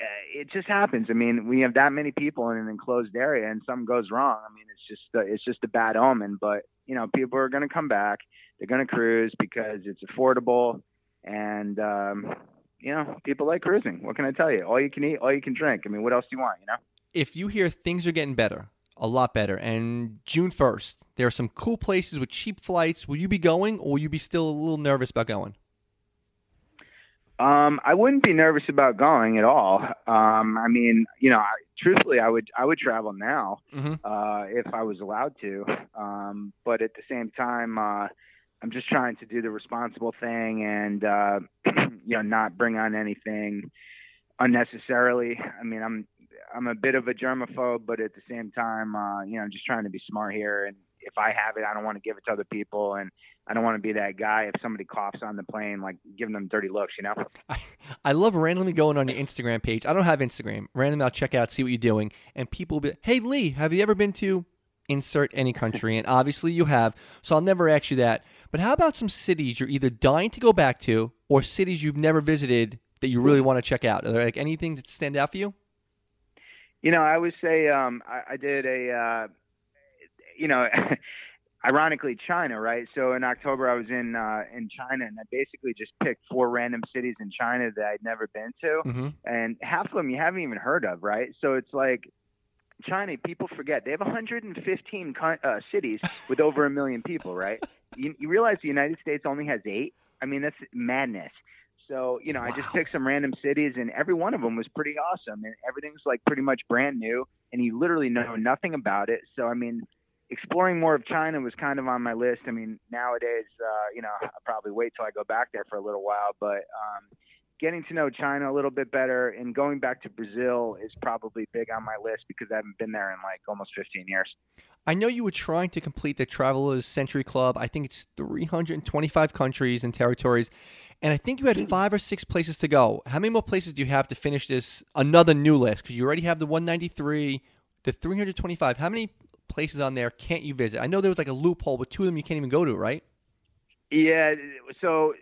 uh, it just happens. I mean, we have that many people in an enclosed area, and something goes wrong. I mean, it's just uh, it's just a bad omen. But you know, people are going to come back. They're going to cruise because it's affordable, and um, you know, people like cruising. What can I tell you? All you can eat, all you can drink. I mean, what else do you want? You know if you hear things are getting better, a lot better, and June 1st, there are some cool places with cheap flights, will you be going or will you be still a little nervous about going? Um, I wouldn't be nervous about going at all. Um, I mean, you know, I, truthfully, I would I would travel now mm-hmm. uh, if I was allowed to. Um, but at the same time, uh, I'm just trying to do the responsible thing and uh, you know not bring on anything unnecessarily. I mean, I'm I'm a bit of a germaphobe, but at the same time, uh, you know, I'm just trying to be smart here. And if I have it, I don't want to give it to other people, and I don't want to be that guy if somebody coughs on the plane, like giving them dirty looks, you know. I, I love randomly going on your Instagram page. I don't have Instagram. Randomly, I'll check out, see what you're doing, and people be, "Hey, Lee, have you ever been to?" Insert any country, and obviously you have. So I'll never ask you that. But how about some cities you're either dying to go back to, or cities you've never visited that you really want to check out? Are there like anything that stand out for you? You know, I would say um, I, I did a, uh, you know, ironically China, right? So in October I was in uh, in China, and I basically just picked four random cities in China that I'd never been to, mm-hmm. and half of them you haven't even heard of, right? So it's like China, people forget they have 115 uh, cities with over a million people, right? You, you realize the United States only has eight? I mean, that's madness. So, you know, wow. I just picked some random cities and every one of them was pretty awesome. And everything's like pretty much brand new and you literally know nothing about it. So, I mean, exploring more of China was kind of on my list. I mean, nowadays, uh, you know, I'll probably wait till I go back there for a little while, but um, getting to know China a little bit better and going back to Brazil is probably big on my list because I haven't been there in like almost 15 years. I know you were trying to complete the Travelers Century Club. I think it's 325 countries and territories and I think you had five or six places to go. How many more places do you have to finish this another new list? Because you already have the 193, the 325. How many places on there can't you visit? I know there was like a loophole, but two of them you can't even go to, right? Yeah. So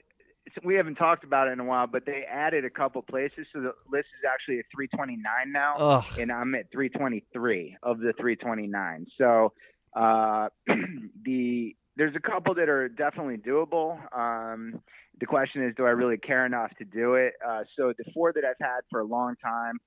we haven't talked about it in a while, but they added a couple places, so the list is actually at 329 now, Ugh. and I'm at 323 of the 329. So uh, the there's a couple that are definitely doable. Um, the question is, do I really care enough to do it? Uh, so the four that I've had for a long time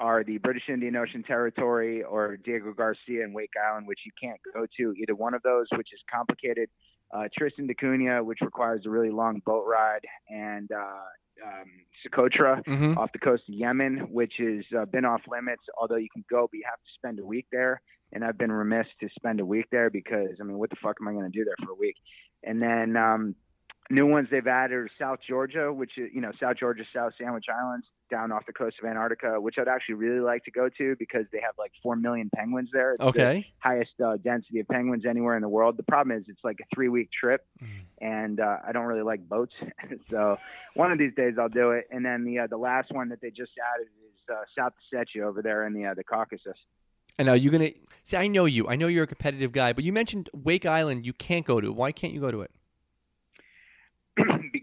are the British Indian Ocean Territory or Diego Garcia and Wake Island, which you can't go to either one of those, which is complicated. Uh, Tristan da Cunha, which requires a really long boat ride, and uh, um, Socotra Mm-hmm. off the coast of Yemen, which has uh, been off limits. Although you can go, but you have to spend a week there. And I've been remiss to spend a week there because I mean, what the fuck am I going to do there for a week? And then um, new ones they've added are South Georgia, which is you know South Georgia, South Sandwich Islands, down off the coast of Antarctica, which I'd actually really like to go to because they have like four million penguins there. It's the highest uh, density of penguins anywhere in the world. The problem is it's like a three week trip, Mm. and uh, I don't really like boats. so one of these days I'll do it. And then the uh, the last one that they just added is uh, South Ossetia over there in the uh, the Caucasus. And are you gonna see? I know you. I know you're a competitive guy, but you mentioned Wake Island. You can't go to. Why can't you go to it?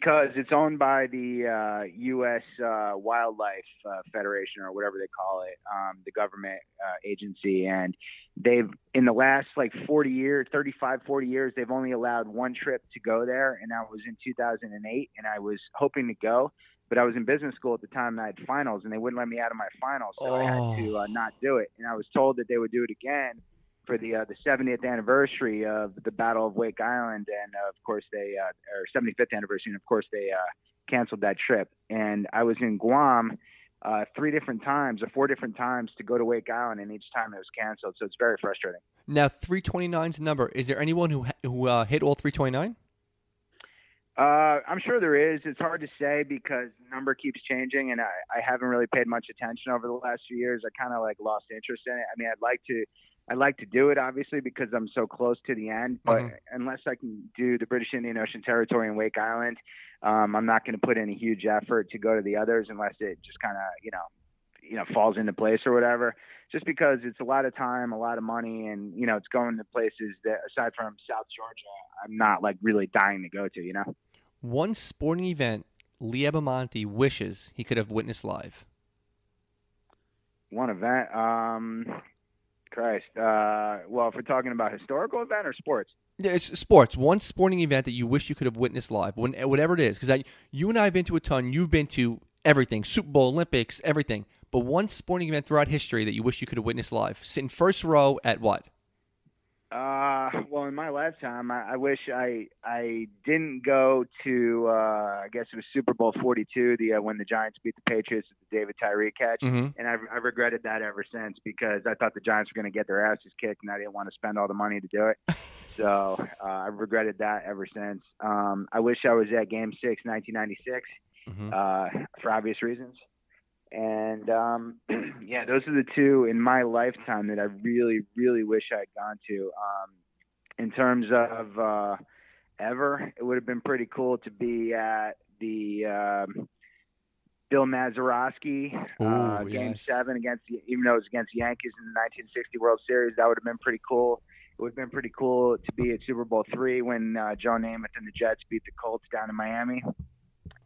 Because it's owned by the uh, U.S. Uh, Wildlife uh, Federation or whatever they call it, um, the government uh, agency, and they've in the last like 40 years, 35, 40 years, they've only allowed one trip to go there, and that was in 2008, and I was hoping to go. But I was in business school at the time, and I had finals, and they wouldn't let me out of my finals, so I had to uh, not do it. And I was told that they would do it again for the uh, the 70th anniversary of the Battle of Wake Island, and uh, of course they uh, or 75th anniversary, and of course they uh, canceled that trip. And I was in Guam uh, three different times or four different times to go to Wake Island, and each time it was canceled. So it's very frustrating. Now, 329 is the number. Is there anyone who who uh, hit all 329? Uh, I'm sure there is. It's hard to say because the number keeps changing, and I, I haven't really paid much attention over the last few years. I kind of like lost interest in it. I mean, I'd like to, I'd like to do it obviously because I'm so close to the end. But Mhm. unless I can do the British Indian Ocean Territory and Wake Island, um, I'm not going to put any huge effort to go to the others unless it just kind of, you know, you know, falls into place or whatever. Just because it's a lot of time, a lot of money, and you know, it's going to places that aside from South Georgia, I'm not like really dying to go to. You know. One sporting event Lee Abbamonte wishes he could have witnessed live. One event. Um, Christ. Uh, well, if we're talking about historical event or sports, Yeah, it's sports. One sporting event that you wish you could have witnessed live, when, whatever it is. Because you and I have been to a ton. You've been to everything Super Bowl, Olympics, everything. But one sporting event throughout history that you wish you could have witnessed live. Sitting first row at what? Uh, well, in my lifetime, I, I wish I I didn't go to. Uh, I guess it was Super Bowl 42, the uh, when the Giants beat the Patriots with the David Tyree catch. Mm-hmm. And I've, I've regretted that ever since because I thought the Giants were going to get their asses kicked, and I didn't want to spend all the money to do it. So uh, I've regretted that ever since. Um, I wish I was at Game Six, 1996. Mm-hmm. uh, for obvious reasons. And um, yeah, those are the two in my lifetime that I really, really wish I had gone to. Um, in terms of uh, ever, it would have been pretty cool to be at the um, Bill Mazeroski uh, Game yes. Seven against, even though it was against the Yankees in the 1960 World Series. That would have been pretty cool. It would have been pretty cool to be at Super Bowl three when uh, Joe Namath and the Jets beat the Colts down in Miami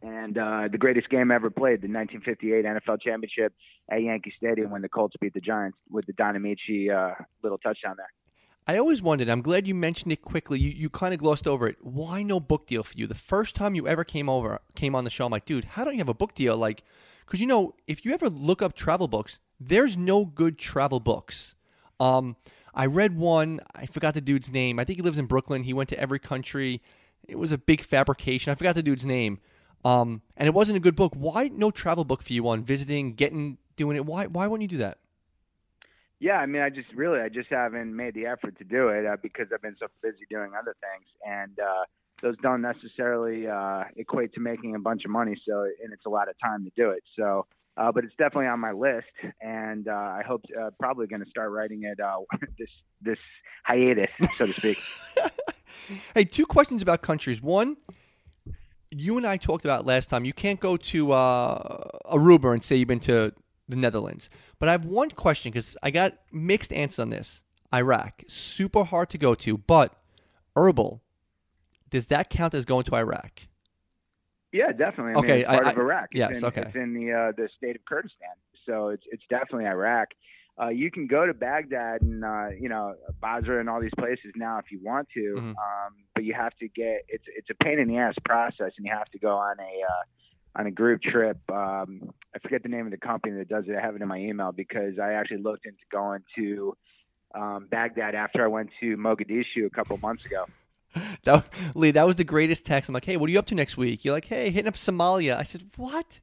and uh, the greatest game ever played, the 1958 NFL Championship at Yankee Stadium when the Colts beat the Giants with the Alan Ameche uh, little touchdown there. I always wondered. I'm glad you mentioned it quickly. You you kind of glossed over it. Why no book deal for you? The first time you ever came over, came on the show, I'm like, dude, how don't you have a book deal? Like, because you know, if you ever look up travel books, there's no good travel books. Um, I read one. I forgot the dude's name. I think he lives in Brooklyn. He went to every country. It was a big fabrication. I forgot the dude's name. Um, and it wasn't a good book. Why no travel book for you on visiting, getting, doing it? Why why wouldn't you do that? Yeah, I mean, I just really, I just haven't made the effort to do it uh, because I've been so busy doing other things, and uh, those don't necessarily uh, equate to making a bunch of money. So, and it's a lot of time to do it. So, uh, but it's definitely on my list, and uh, I hope uh, probably going to start writing it uh, this this hiatus, so to speak. Hey, two questions about countries. One, you and I talked about last time. You can't go to uh, Aruba and say you've been to the Netherlands. But I have one question because I got mixed answers on this. Iraq, super hard to go to, but Erbil, does that count as going to Iraq? Yeah, definitely. I Okay, mean, part I- of Iraq. It's yes, in, okay. It's in the uh, the state of Kurdistan, so it's it's definitely Iraq. Uh, you can go to Baghdad and uh, you know Basra and all these places now if you want to, Mhm. um, but you have to get it's it's a pain in the ass process, and you have to go on a uh, on a group trip. Um, I forget the name of the company that does it. I have it in my email because I actually looked into going to um, Baghdad after I went to Mogadishu a couple months ago. That Lee, that was the greatest text. I'm like, hey, what are you up to next week? You're like, hey, hitting up Somalia. I said, what?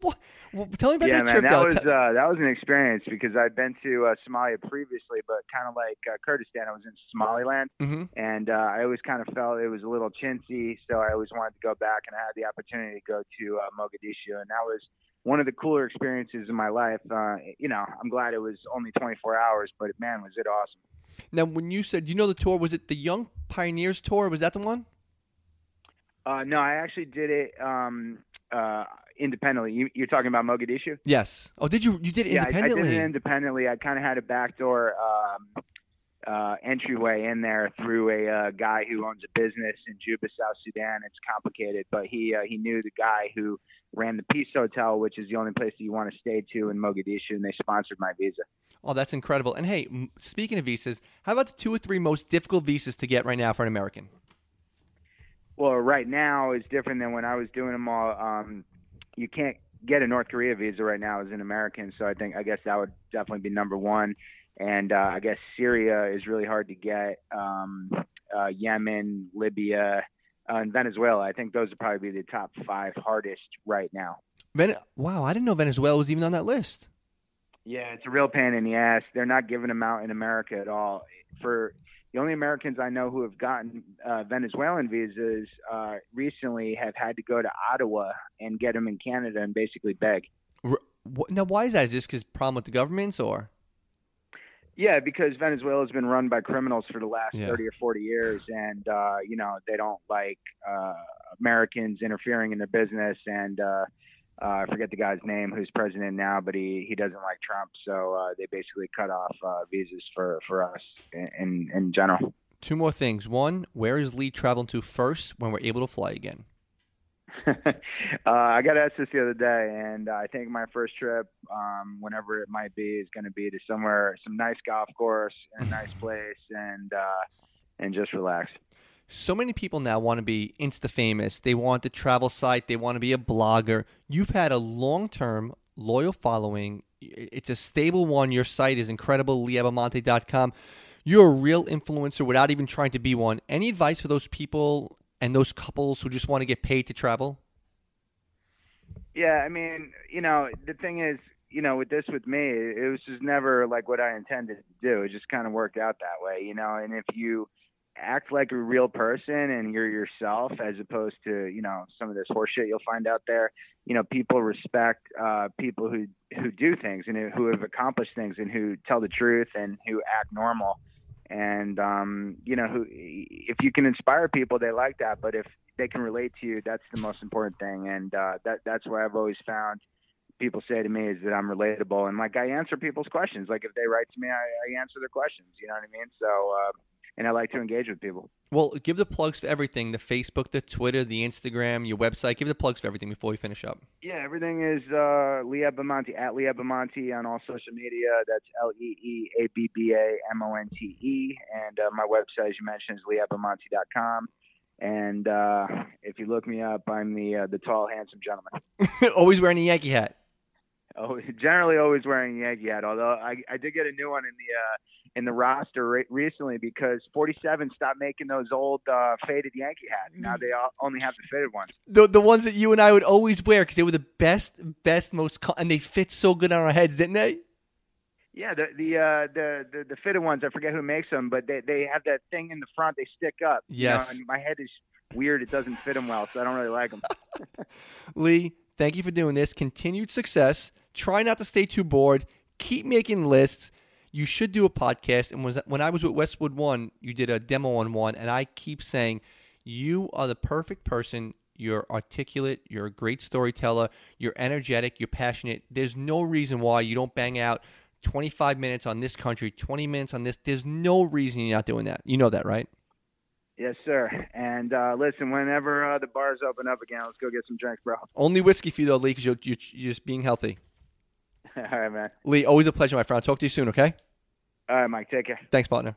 What? Well, tell me about yeah, that man, trip. that though. was uh, that was an experience because I'd been to uh, Somalia previously, but kind of like uh, Kurdistan, I was in Somaliland, Mhm. and uh, I always kind of felt it was a little chintzy, so I always wanted to go back, and I had the opportunity to go to uh, Mogadishu, and that was one of the cooler experiences in my life. Uh, you know, I'm glad it was only 24 hours, but man, was it awesome. Now, when you said you know the tour, was it the Young Pioneers tour? Was that the one? Uh, no, I actually did it um, uh, independently. You, you're talking about Mogadishu? Yes. Oh, did you? You did it yeah, I, I independently. did it independently. I kind of had a backdoor um, uh, entryway in there through a uh, guy who owns a business in Juba, South Sudan. It's complicated, but he uh, he knew the guy who ran the Peace Hotel, which is the only place that you want to stay to in Mogadishu, and they sponsored my visa. Oh, that's incredible. And hey, speaking of visas, how about the two or three most difficult visas to get right now for an American? Well, right now is different than when I was doing them all. Um, you can't get a North Korea visa right now as an American, so I think I guess that would definitely be number one. And uh, I guess Syria is really hard to get. Um, uh, Yemen, Libya, uh, and Venezuela. I think those would probably be the top five hardest right now. Ven- wow, I didn't know Venezuela was even on that list. Yeah, it's a real pain in the ass. They're not giving them out in America at all. For the only Americans I know who have gotten uh, Venezuelan visas uh, recently have had to go to Ottawa and get them in Canada and basically beg. Now, why is that? Is this because problem with the governments or? Yeah, because Venezuela has been run by criminals for the last Yeah. 30 or 40 years, and uh, you know they don't like uh, Americans interfering in their business. And uh, uh, I forget the guy's name who's president now, but he he doesn't like Trump, so uh, they basically cut off uh, visas for for us in in, general. Two more things. One, where is Lee traveling to first when we're able to fly again? uh, I got asked this the other day, and I think my first trip, um, whenever it might be, is going to be to somewhere, some nice golf course, and a nice place, and uh, and just relax. So many people now want to be Insta famous. They want the travel site. They want to be a blogger. You've had a long term, loyal following. It's a stable one. Your site is incredible, leeabbamonte.com. You're a real influencer without even trying to be one. Any advice for those people and those couples who just want to get paid to travel? Yeah, I mean, you know, the thing is, you know, with this with me, it was just never like what I intended to do. It just kind of worked out that way, you know. And if you act like a real person and you're yourself, as opposed to you know some of this horseshit you'll find out there, you know, people respect uh, people who who do things and who- have accomplished things and who tell the truth and who act normal. And um, you know, who if you can inspire people, they like that. But if they can relate to you, that's the most important thing. And uh, that that's where I've always found people say to me is that I'm relatable and like I answer people's questions. Like if they write to me, I, I answer their questions. You know what I mean? So uh, and I like to engage with people. Well, give the plugs for everything the Facebook, the Twitter, the Instagram, your website. Give the plugs for everything before we finish up. Yeah, everything is uh, Lee Abbamonte at Lee Abbamonte on all social media. That's L E E A B B A M O N T E, and uh, my website, as you mentioned, is leeabbamonte.com. And uh, if you look me up, I'm the uh, the tall, handsome gentleman. Always wearing a Yankee hat. Oh, generally always wearing a Yankee hat. Although I, I did get a new one in the uh, in the roster re- recently because 47 stopped making those old uh, faded Yankee hats. Now they all, only have the faded ones. The the ones that you and I would always wear because they were the best, best, most, co- and they fit so good on our heads, didn't they? Yeah, the the uh, the, the the fitted ones. I forget who makes them, but they they have that thing in the front. They stick up. you know, Yes. and my head is weird. It doesn't fit them well, so I don't really like them. Lee, thank you for doing this. Continued success. Try not to stay too bored. Keep making lists. You should do a podcast. And was when I was with Westwood One, you did a demo on one, and I keep saying you are the perfect person. You're articulate. You're a great storyteller. You're energetic. You're passionate. There's no reason why you don't bang out 25 minutes on this country, 20 minutes on this. There's no reason you're not doing that. You know that, right? Yes, sir. And uh, listen, whenever uh, the bars open up again, let's go get some drinks, bro. Only whiskey for you though, Lee, because you're, you're, you're just being healthy. All right, man. Lee, always a pleasure, my friend. I'll talk to you soon. Okay? All right, Mike. Take care. Thanks, partner.